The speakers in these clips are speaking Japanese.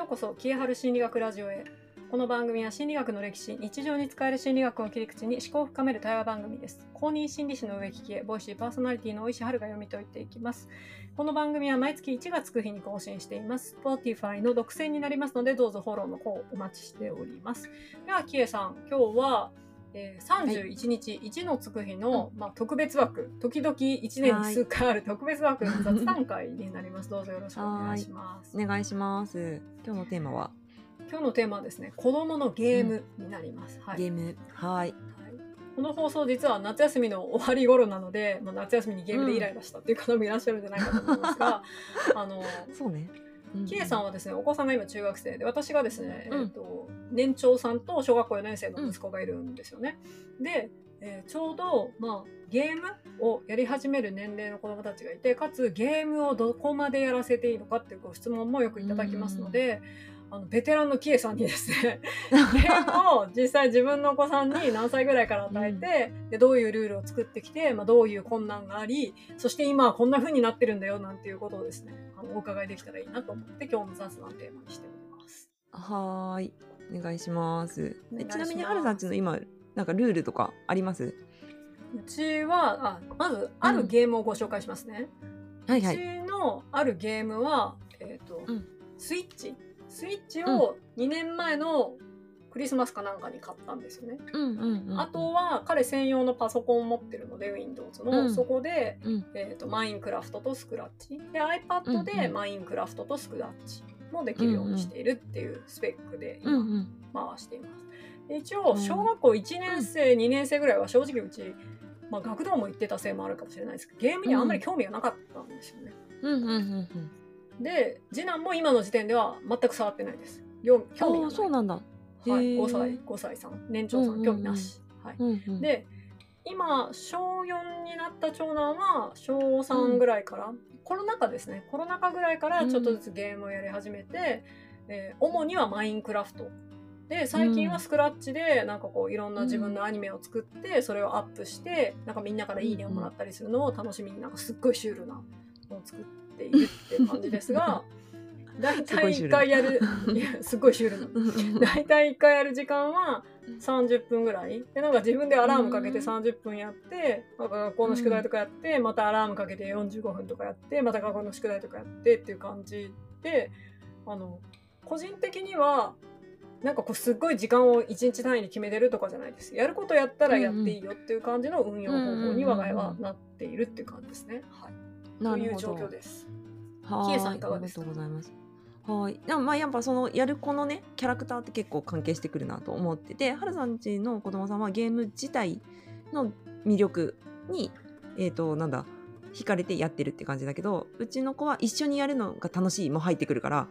ようこそ、消えはる心理学ラジオへ。この番組は心理学の歴史、日常に使える心理学を切り口に思考を深める対話番組です。公認心理師の植木喜恵、ボイシーパーソナリティの大石春が読み解いていきます。この番組は毎月1月9日に更新しています。Spotify の独占になりますので、どうぞフォローの方お待ちしております。では、きえさん、今日は、えー、31日、1のつく日の、まあ、特別枠、時々1年に数回ある特別枠の 雑談会になります。どうぞよろしくお願いします。お願いします。今日のテーマは、今日のテーマはですね、子供のゲームになります。はい。ゲーム。はい。はいこの放送実は夏休みの終わり頃なので、まあ、夏休みにゲームでイライラしたっていう方もいらっしゃるんじゃないかと思いますが、あ のそうね。キエさんはですねお子さんが今中学生で私がですね、うんえっと年長さんと小学校4年生の息子がいるんですよね。で、えーちょうど、まあ、ゲームをやり始める年齢の子どもたちがいてかつゲームをどこまでやらせていいのかっていうご質問もよくいただきますので。あのベテランのキエさんにですねゲームを実際自分のお子さんに何歳ぐらいから与えて、でどういうルールを作ってきて、まあ、どういう困難がありそして今はこんな風になってるんだよなんていうことをですねあのお伺いできたらいいなと思って今日の雑談テーマにしております。はーい。お願いします。ちなみに、はるさんちの今、なんかルールとかあります？うちはあまずあるゲームをご紹介しますね。はいはい。うちのあるゲームは、えーとうんスイッチスイッチを2年前のクリスマスかなんかに買ったんですよね。うんうんうん。あとは彼専用のパソコンを持ってるので Windows の、うんそこで、うん、えー、とマインクラフトとスクラッチで iPad うんうんでマインクラフトとスクラッチもできるようにしているっていうスペックでうんう今ん。回しています。で一応小学校1年生、2年生ぐらいは正直うち、まあ、学童も行ってたせいもあるかもしれないですけどゲームにあんまり興味がなかったんですよね。うんうんうんうん。で次男も今の時点では全く触ってないです。よ興味が。そうなんだ。はい、へー。5歳5歳さん。年長さうんうんうん。ん興味なし。はい。うんうん、で今小4になった長男は小3ぐらいから、コロナ禍ですね。コロナ禍ぐらいからちょっとずつゲームをやり始めて、えー主にはマインクラフト。で最近はスクラッチでなんかこういろんな自分のアニメを作ってそれをアップしてなんかみんなからいいねをもらったりするのを楽しみになんかすっごいシュールなのを作っているっていう感じですが 大体1すごいシュール。回やる すっごいシュールな大体1回やる時間は30分ぐらい。でなんか自分でアラームかけてうん。30分やってなんか学校の宿題とかやってまたアラームかけて45分とかやってまた学校の宿題とかやってっていう感じであの個人的にはなんかこうすっごい時間を1日単位に決めてるとかじゃないです。やることやったらやっていいよっていう感じの運用方法に我が家はなっているっていう感じですね。はい、という状況。です。はキエさんいかがですか？ありがとうございます。はい。でもまあやっぱそのやる子のねキャラクターって結構関係してくるなと思ってて、はるさんちの子供さんはゲーム自体の魅力にえっ、となんだ惹かれてやってるって感じだけど、うちの子は一緒にやるのが楽しいも入ってくるから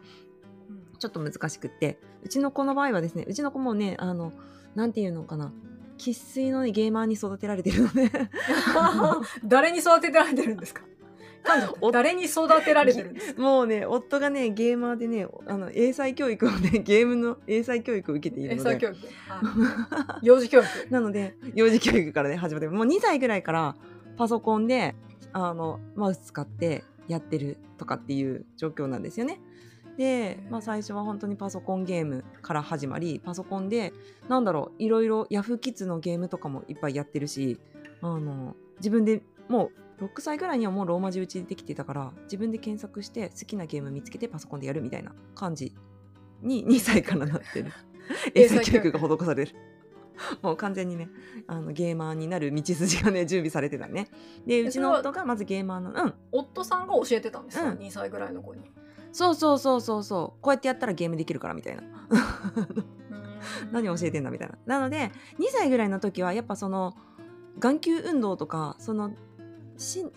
ちょっと難しくって、うちの子の場合はですね、うちの子もねあのなんていうのかな。生粋の、ね、ゲーマーに育てられてるので 誰に育てられてるんですか？誰に育てられてるんですか？もうね夫がねゲーマーでねあの英才教育をね ゲームの英才教育を受けているので。英才教育、はい幼児教育？なので幼児教育からね始まってもう2歳ぐらいからパソコンであのマウス使ってやってるとかっていう状況なんですよね。で、まあ、最初は本当にパソコンゲームから始まりパソコンでなんだろういろいろヤフーキッズのゲームとかもいっぱいやってるしあの自分でもう6歳ぐらいにはもうローマ字打ちできてたから自分で検索して好きなゲーム見つけてパソコンでやるみたいな感じに 2歳からなってる。英才教育が施される。もう完全にねあのゲーマーになる道筋がね準備されてたね。でうちの夫がまずゲーマーのうん。夫さんが教えてたんですか、うん。2歳ぐらいの子に。そうそうそうそうそう。こうやってやったらゲームできるからみたいな。何教えてんだみたいな。なので2歳ぐらいの時はやっぱその眼球運動とかそのし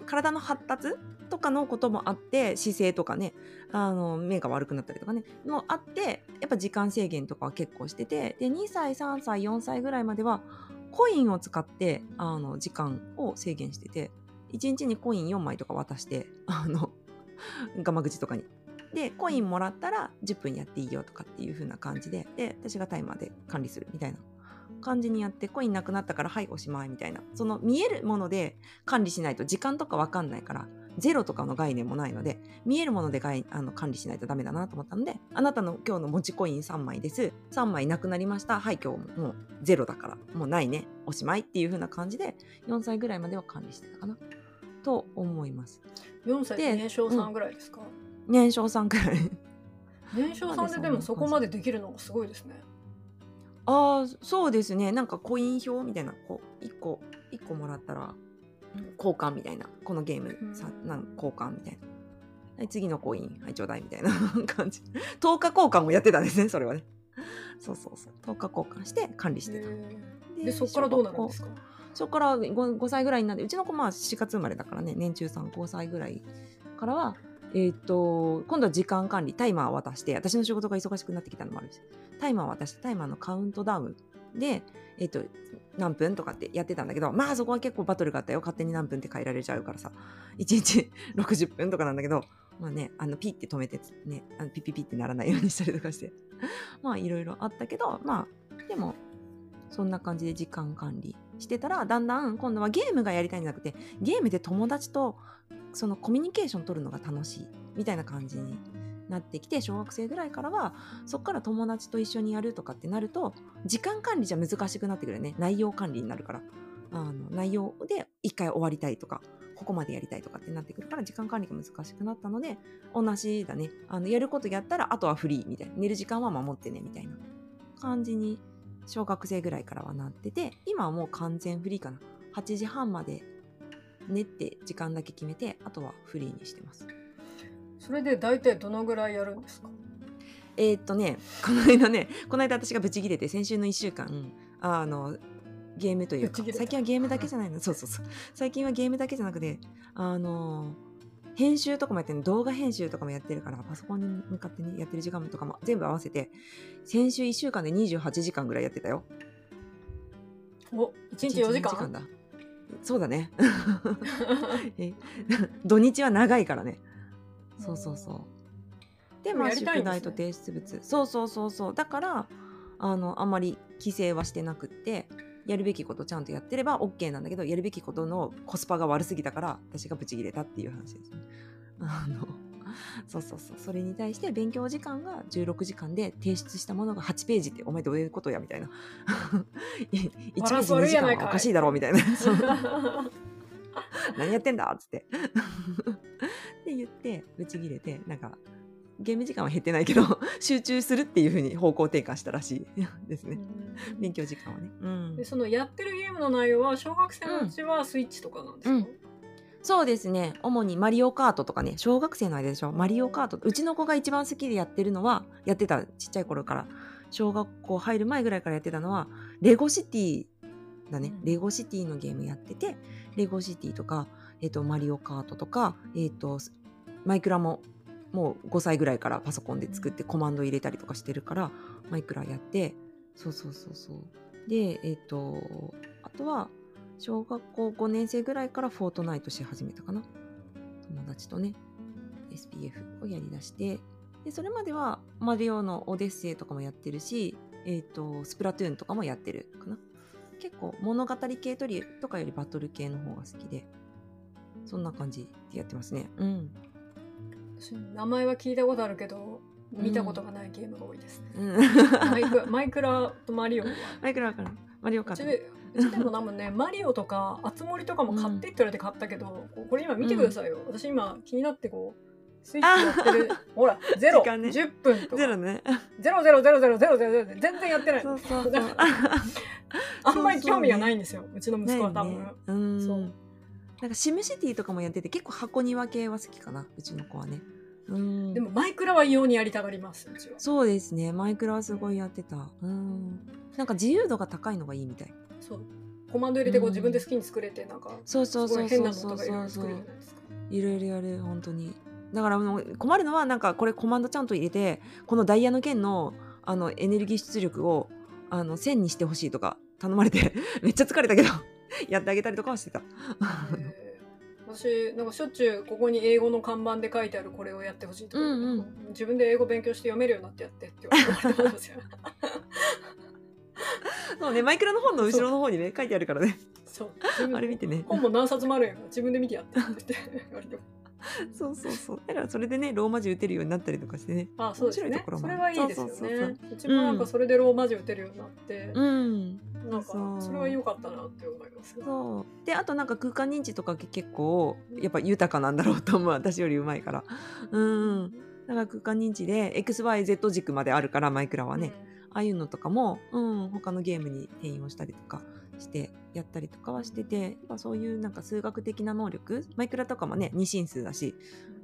体の発達とかのこともあって姿勢とかねあの目が悪くなったりとかねもあってやっぱ時間制限とかは結構しててで2歳3歳4歳ぐらいまではコインを使ってあの時間を制限してて1日にコイン4枚とか渡してあの ガマ口とかに。でコインもらったら10分やっていいよとかっていう風な感じでで私がタイマーで管理するみたいな感じにやってコインなくなったからはいおしまいみたいな。その見えるもので管理しないと時間とかわかんないからゼロとかの概念もないので見えるものであの管理しないとダメだなと思ったのであなたの今日の持ちコイン3枚です。3枚なくなりました。はい今日もうゼロだからもうないね。おしまいっていう風な感じで4歳ぐらいまでは管理してたかな。と思います。4歳で年少さんぐらいですか、年少さんぐらい。年少さんででもそこまでできるのがすごいですねああそうですね。なんかコイン表みたいなこう1個1個もらったら交換みたいなこのゲームさ、うん。なん交換みたいな。はい次のコインはいちょうだいみたいな 感じ。10日交換もやってたんですねそれはね。そうそうそう。10日交換して管理してた。でそこからどうなるんですか？そこから 5, 5歳ぐらいになってうちの子まあ4月生まれだからね年中さん5歳ぐらいからはえっ、と今度は時間管理タイマーを渡して私の仕事が忙しくなってきたのもあるしタイマーを渡してタイマーのカウントダウンでえっ、と何分とかってやってたんだけどまあそこは結構バトルがあったよ。勝手に何分って変えられちゃうからさ。1日 60分とかなんだけどまあねあのピッて止めてねあのピッピッピってならないようにしたりとかして。まあいろいろあったけどまあでもそんな感じで時間管理してたらだんだん今度はゲームがやりたいんじゃなくてゲームで友達とそのコミュニケーション取るのが楽しいみたいな感じになってきて小学生ぐらいからはそこから友達と一緒にやるとかってなると時間管理じゃ難しくなってくるよね。内容管理になるから。あの内容で一回終わりたいとかここまでやりたいとかってなってくるから時間管理が難しくなったので同じだね。あのやることやったらあとはフリーみたいな。寝る時間は守ってねみたいな感じに小学生ぐらいからはなってて今はもう完全フリーかな。8時半まで寝って時間だけ決めてあとはフリーにしてます。それで大体どのぐらいやるんですか？えーっとねこの間ねこの間私がブチギレて先週の1週間あのゲームというか最近はゲームだけじゃないの。そうそうそう。最近はゲームだけじゃなくてあの編集とかもやってる動画編集とかもやってるからパソコンに向かってねやってる時間とかも全部合わせて先週1週間で28時間ぐらいやってたよ。お1日4時間だそうだね。え土日は長いからね。そうそうそう。でまあ宿題と提出物。そうそうそうそう。だからあのあんまり規制はしてなくってやるべきことちゃんとやってれば OK なんだけどやるべきことのコスパが悪すぎたから私がブチギレたっていう話ですね。あのそうそうそう。それに対して勉強時間が16時間で提出したものが8ページってお前どういうことやみたいな。1ページ2時間はおかしいだろうみたいな。何やってんだっつって。って言ってブチギレてなんかゲーム時間は減ってないけど集中するっていうふうに方向転換したらしい。ですね。勉強時間はね、うん。でそのやってるゲームの内容は小学生のうちはスイッチとかなんですか、うんそうですね。主にマリオカートとかね小学生の間でしょ？マリオカート。うちの子が一番好きでやってるのはやってたちっちゃい頃から。小学校入る前ぐらいからやってたのはレゴシティだね、うん。レゴシティのゲームやっててレゴシティとか、えっとマリオカートとか、えっとマイクラももう5歳ぐらいからパソコンで作ってコマンド入れたりとかしてるからマイクラやって。そうそうそうそう。でえっ、とあとは小学校5年生ぐらいからフォートナイトし始めたかな。友達とね SPF をやりだしてでそれまではマリオのオデッセイとかもやってるし、えっとスプラトゥーンとかもやってるかな。結構物語系とりとかよりバトル系の方が好きでそんな感じでやってますね。うん。私名前は聞いたことあるけど見たことがないゲームが多いですね、うん。マイクマイクラとマリオは？マイクラわかるマリオカートうちでうちでもねマリオとかあつ森とかも買ってって言われて買ったけど、ここれ今見てくださいよ、私今気になってこうスイッチやってる。ほら ゼロ、ね。10分とか。ゼロね。ゼロゼロゼロゼロゼロゼロ全然やってないあんまり興味がないんですようちの息子は多分、ねうんそうなんかシムシティとかもやってて結構箱庭系は好きかなうちの子はねうんでもマイクラは異様にやりたがりますうちはそうですねマイクラはすごいやってたうんなんか自由度が高いのがいいみたいそう。コマンド入れてこううん。自分で好きに作れてなんかそうそうそいう変なのとそうそう。かいろいろ作れそうそうるじゃないですか。いろいろやる本当に。だからもう困るのはなんかこれコマンドちゃんと入れてこのダイヤの剣のあのエネルギー出力をあの1000にしてほしいとか頼まれて めっちゃ疲れたけど やってあげたりとかはしてた。えー。私なんかしょっちゅうここに英語の看板で書いてあるこれをやってほしいとか、うんうん。自分で英語勉強して読めるようになってやってって言われてますよそうねマイクラの本の後ろの方にね書いてあるからね。そう。あれ見てね。本も何冊もあるやん自分で見てやってって言って。言われてそうそうそう。だからそれでねローマ字打てるようになったりとかしてね。あそうです面白いねところもある。それはいいですよそうそうそうそう。ねうちもなんかそれでローマ字打てるようになって、うんなん。かそれは良かったなって思います。がそう。であとなんか空間認知とか結構やっぱ豊かなんだろうと思う。私よりうまいから。うん。だから空間認知で XYZ 軸まであるからマイクラはね、ああいうのとかも、うん、他のゲームに転用したりとかしてやったりとかはしててやっぱそういうなんか数学的な能力マイクラとかもね二進数だし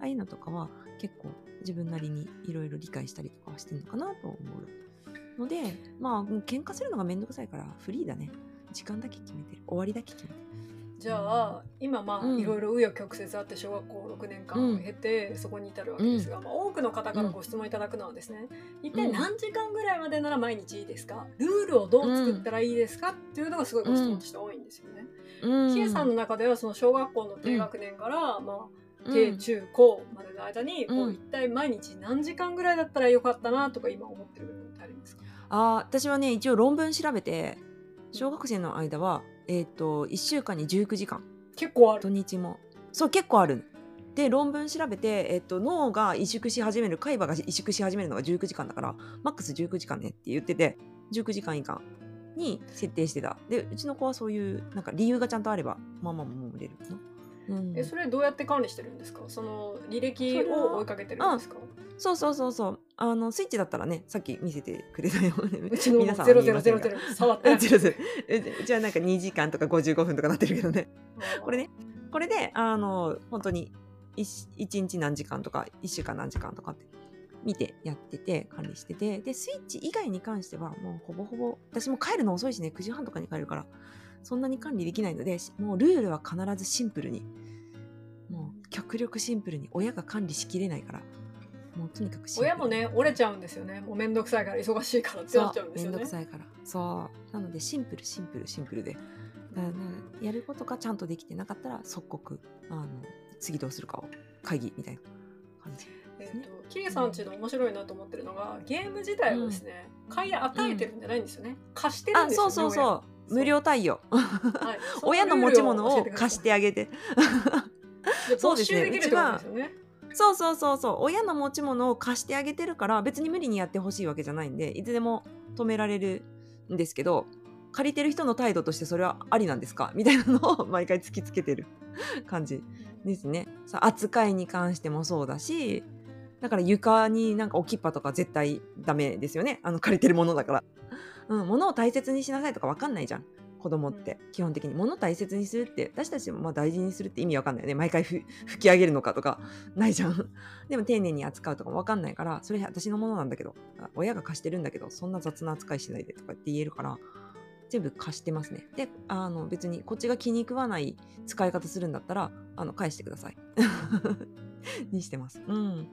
ああいうのとかは結構自分なりにいろいろ理解したりとかはしてるのかなと思うのでまあ喧嘩するのがめんどくさいからフリーだね。時間だけ決めてる。終わりだけ決めてる。じゃあ今まあうん。いろいろ紆余曲折あって小学校6年間を経てそこに至るわけですが、まあ、多くの方からご質問いただくのはですね一体何時間ぐらいまでなら毎日いいですか？ルールをどう作ったらいいですか？っていうのがすごいご質問として多いんですよね。うん。キエさんの中ではその小学校の低学年から、まあうん。低中高までの間に、こううん一体毎日何時間ぐらいだったらよかったなとか今思ってる部分ってありますか？あー私はね一応論文調べて小学生の間は、えっと1週間に19時間。結構ある。土日も。そう結構ある。で論文調べて、えっと、脳が萎縮し始める海馬が萎縮し始めるのが19時間だからマックス19時間ねって言ってて19時間以下に設定してた。でうちの子はそういうなんか理由がちゃんとあればまあまあもう見れるえそれどうやって管理してるんですか？その履歴を追いかけてるんですか？そうそうそうそう。あのスイッチだったらねさっき見せてくれたようちの皆さんゼロゼロゼロゼロ触ってない ゼロゼロ。うちはなんか2時間とか55分とかなってるけどね。これね。これであの本当に 1, 1日何時間とか1週間何時間とかって見てやってて管理してて。でスイッチ以外に関してはもうほぼほぼ私も帰るの遅いしね9時半とかに帰るからそんなに管理できないのでもうルールは必ずシンプルに。もう極力シンプルに親が管理しきれないから。もうとにかく親もね折れちゃうんですよね。もうめんどくさいから忙しいからってなっちゃうんですよね。めんどくさいから。そう。なのでシンプルシンプルシンプルで。やることがちゃんとできてなかったら即刻あの次どうするかを会議みたいな感じえー、とキリさんちの面白いなと思ってるのがゲーム自体をですね、買い与えてるんじゃないんですよね、貸してるんあですよねそうそうそう無料対応。親はい、親の持ち物を貸してあげて。そそううですすね。でねできるってことですよね。そうそうそうそう。親の持ち物を貸してあげてるから別に無理にやってほしいわけじゃないんでいつでも止められるんですけど借りてる人の態度としてそれはありなんですか？みたいなのを 毎回突きつけてる感じですね。さ扱いに関してもそうだしだから床になんか置きっぱとか絶対ダメですよね。あの借りてるものだから。うん、物を大切にしなさいとか分かんないじゃん。子供って。基本的に。物を大切にするって私たちもまあ大事にするって意味わかんないよね。毎回ふ吹き上げるのかとか。ないじゃん。でも丁寧に扱うとかもわかんないからそれ私のものなんだけど。あ親が貸してるんだけどそんな雑な扱いしないでとかって言えるから全部貸してますね。であの別にこっちが気に食わない使い方するんだったらあの返してください。にしてます。うん。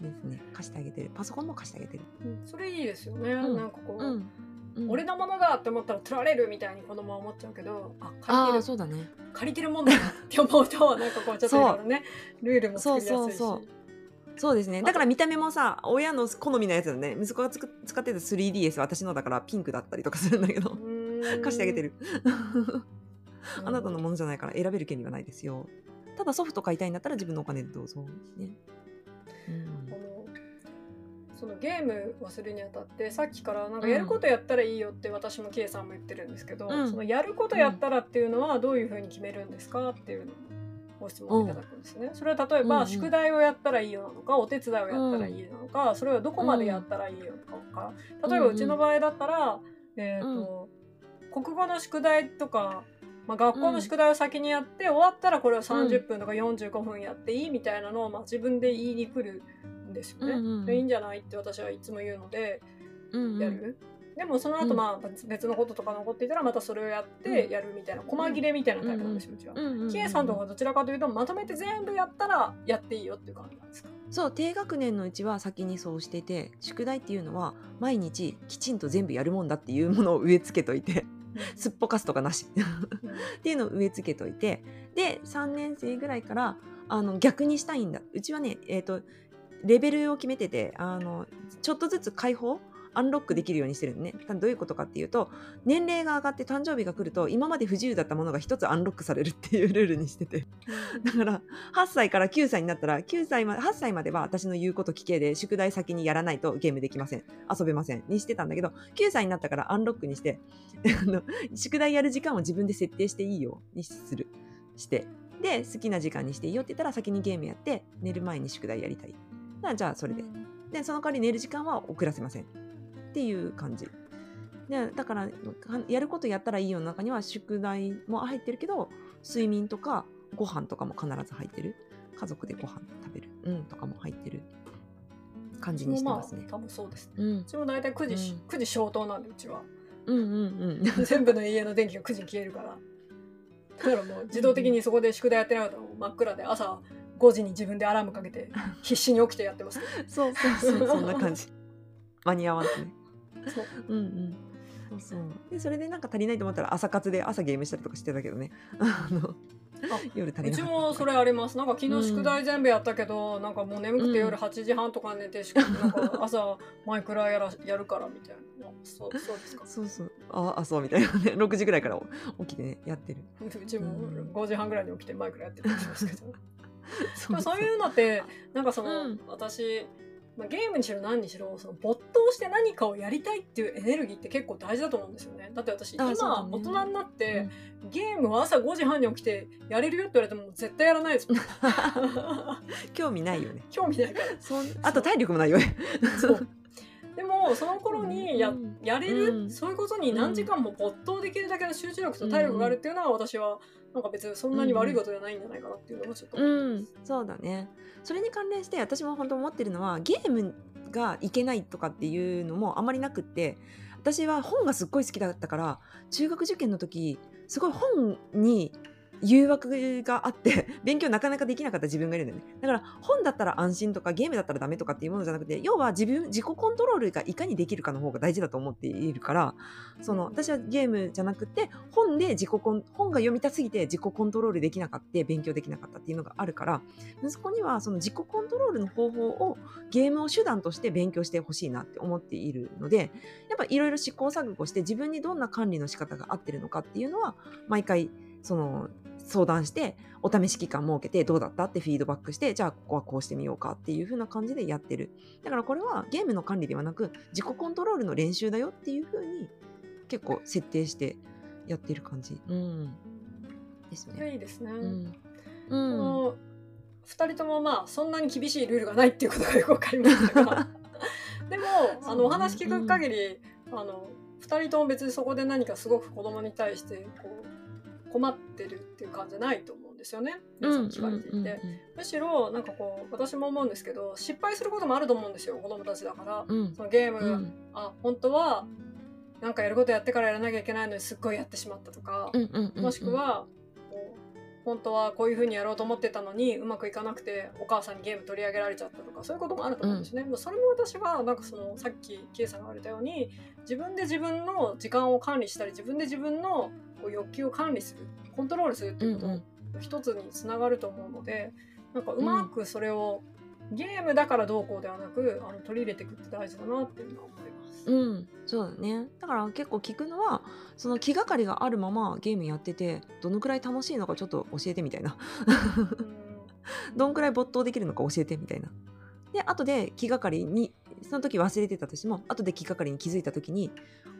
ですね。貸してあげてる。パソコンも貸してあげてる。うん。それいいですよね、うん。なんかこう、うん、うん。俺のものだって思ったら取られるみたいに子供は思っちゃうけどあ借りてる。そうだね。借りてるもんだなって思うとなんかこうちょっといろいろねルールも作りやすいし。そうそうそう。そうですね。だから見た目もさ親の好みのやつだね。息子がつく使ってた 3DS 私のだからピンクだったりとかするんだけど貸してあげてる。あなたのものじゃないから選べる権利はないですよ。ただソフト買いたいんだったら自分のお金でどうぞ。ね、あのそのゲームをするにあたってさっきからなんかやることやったらいいよって私も K さんも言ってるんですけど、うん。そのやることやったらっていうのはどういうふうに決めるんですかっていうのをご質問いただくんですね。それは例えば、宿題をやったらいいよなのかお手伝いをやったらいいのか、それはどこまでやったらいいよなのか、例えばうちの場合だったら、えーと国語の宿題とか、まあ、学校の宿題を先にやって、終わったらこれを30分とか45分やっていいみたいなのを、まあ、自分で言いに来るんですよね。うんうん。でいいんじゃないって私はいつも言うのでうんうん。やる？でもその後まあ別別のこととか残っていたらまたそれをやってやるみたいな細切れみたいなタイプなんですようちは。キエさんとかはどちらかというとまとめて全部やったらやっていいよっていう感じなんですか？そう低学年のうちは先にそうしてて宿題っていうのは毎日きちんと全部やるもんだっていうものを植え付けといてすっぽかすとかなし。っていうのを植え付けといて。で3年生ぐらいからあの逆にしたいんだ。うちはね、えー、とレベルを決めててあのちょっとずつ解放アンロックできるようにしてるのね。どういうことかっていうと年齢が上がって誕生日が来ると今まで不自由だったものが一つアンロックされるっていうルールにしてて。だから8歳から9歳になったら9歳ま8歳までは私の言うこと聞けで宿題先にやらないとゲームできません。遊べません。にしてたんだけど9歳になったからアンロックにして宿題やる時間を自分で設定していいようにする。してで好きな時間にしていいよって言ったら先にゲームやって寝る前に宿題やりたいじゃあそれででその代わり寝る時間は遅らせませんっていう感じでだからやることやったらいいよの中には宿題も入ってるけど睡眠とかご飯とかも必ず入ってる家族でご飯食べる、うん、とかも入ってる感じにしてますね。まあ、多分そうですね。うん、うちも大体9時、うん、9時消灯なんでうちは。うんうんうん。全部の家の電気が9時に消えるから。だからもう自動的にそこで宿題やってなかったら真っ暗で朝5時に自分でアラームかけて 必死に起きてやってます、そうそうそう そんな感じ。間に合わずね。そう。うんうん。そうそう。でそれでなんか足りないと思ったら朝活で朝ゲームしたりとかしてたけどね。あの 夜足りうちもそれありますなんか昨日宿題全部やったけど、うん、なんかもう眠くて夜8時半とか寝てしかもなんか朝マイクラやらやるからみたいなそうそうですかそうそうああそうみたいなね6時ぐらいから起きてねやってるうちも5時半ぐらいに起きてマイクラやってるんですけど そうそう。いうのってなんかその、うん、私まあ、ゲームにしろ何にしろその没頭して何かをやりたいっていうエネルギーって結構大事だと思うんですよね。だって私今、大人になって、うん、ゲームを朝5時半に起きてやれるよって言われても絶対やらないですもん。興味ないよね。興味ないから。あと体力もないよね。そう。でもその頃にや,、やれる、うん、そういうことに何時間も没頭できるだけの集中力と体力があるっていうのは私はなんか別にそんなに悪いことじゃないんじゃないかなっていうのもちょっと、うん、そうだね。それに関連して私も本当思ってるのはゲームがいけないとかっていうのもあまりなくって私は本がすっごい好きだったから中学受験の時すごい本に誘惑があって 勉強なかなかできなかった自分がいるんだよね。だから本だったら安心とかゲームだったらダメとかっていうものじゃなくて要は自分自己コントロールがいかにできるかの方が大事だと思っているからその私はゲームじゃなくて本で自己コン本が読みたすぎて自己コントロールできなかった勉強できなかったっていうのがあるから息子にはその自己コントロールの方法をゲームを手段として勉強してほしいなって思っているのでやっぱいろいろ試行錯誤して自分にどんな管理の仕方が合ってるのかっていうのは毎回その相談してお試し期間設けてどうだったってフィードバックしてじゃあここはこうしてみようかっていう風な感じでやってる。だからこれはゲームの管理ではなく自己コントロールの練習だよっていう風に結構設定してやってる感じ、うん、ですね。いいですね、うん、うん、2人ともまあそんなに厳しいルールがないっていうことがよくわかりましたが。でも、あのお話聞く限り、うん、あの2人とも別にそこで何かすごく子供に対してこう困ってるっていう感じじゃないと思うんですよね。皆さん聞かれていて、むしろなんかこう私も思うんですけど失敗することもあると思うんですよ子供たちだから、うん、そのゲーム、うん、あ本当はなんかやることやってからやらなきゃいけないのにすっごいやってしまったとか、もしくは本当はこういうふうにやろうと思ってたのにうまくいかなくてお母さんにゲーム取り上げられちゃったとかそういうこともあると思うんですね。うん、それも私はなんかそのさっき K さんが言われたように自分で自分の時間を管理したり自分で自分のこう欲求を管理するコントロールするっていうことの一つにつながると思うので、なんかうまくそれを、ゲームだからどうこうではなくあの取り入れていくって大事だなっていうのは思います。うん、そうだね。だから結構聞くのはその気がかりがあるままゲームやっててどのくらい楽しいのかちょっと教えてみたいな。どんくらい没頭できるのか教えてみたいな。で後で気がかりにその時忘れてたとしても後で気がかりに気づいた時に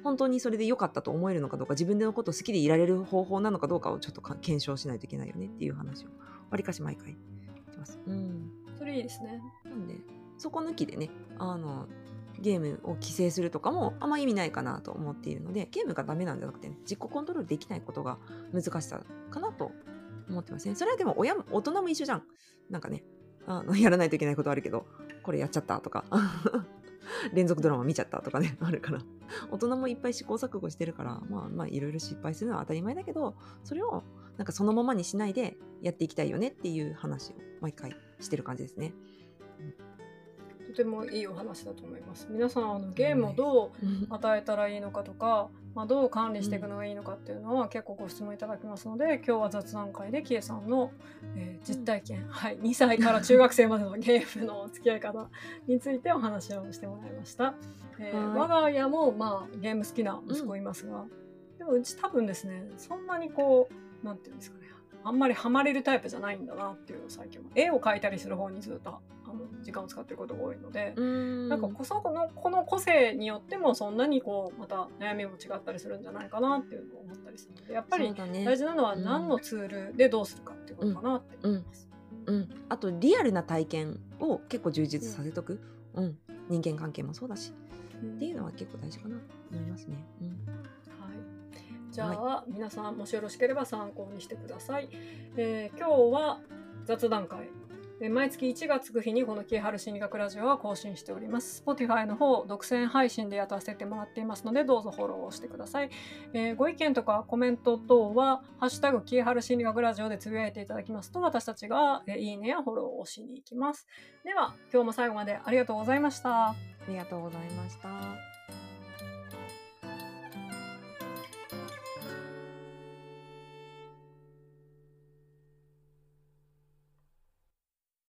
本当にそれで良かったと思えるのかどうか自分のことを好きでいられる方法なのかどうかをちょっと検証しないといけないよねっていう話をわりかし毎回してます。うん、それいいですね。なんでそこ抜きでねあのゲームを規制するとかもあんま意味ないかなと思っているのでゲームがダメなんじゃなくて、ね、自己コントロールできないことが難しさかなと思ってますね。それはでも親も大人も一緒じゃん。なんかねあのやらないといけないことあるけどこれやっちゃったとか 連続ドラマ見ちゃったとかね、あるから。大人もいっぱい試行錯誤してるから、まあまあいろいろ失敗するのは当たり前だけど、それをなんかそのままにしないでやっていきたいよねっていう話を毎回してる感じですね。とてもいいお話だと思います。皆さんあのゲームをどう与えたらいいのかとか、まあ、どう管理していくのがいいのかっていうのは結構ご質問いただきますので今日は雑談会でキエさんの、えー、実体験、はい、2歳から中学生までのゲームの付き合い方についてお話をしてもらいました。えー、我が家も、まあ、ゲーム好きな息子いますが、うん、でもうち多分ですねそんなにこうなんていうんですかねあんまりハマれるタイプじゃないんだなっていう最近も絵を描いたりする方にずっとあの時間を使ってることが多いのでなんかこそこのこの個性によってもそんなにこうまた悩みも違ったりするんじゃないかなっていうのを思ったりするのでやっぱり大事なのは何のツールでどうするかっていうことかなって思います。うん、うんうん、あとリアルな体験を結構充実させとく、うん、人間関係もそうだし、っていうのは結構大事かなと思いますね。うんじゃあ、はい、皆さんもしよろしければ参考にしてください。えー、今日は雑談会。毎月1がつく日にこのキーハル心理学ラジオは更新しております。Spotify の方、独占配信でやらせてもらっていますので、どうぞフォローしてください。えー、ご意見とかコメント等は、ハッシュタグキーハル心理学ラジオでつぶやいていただきますと、私たちが、えー、いいねやフォローをしに行きます。では、今日も最後までありがとうございました。ありがとうございました。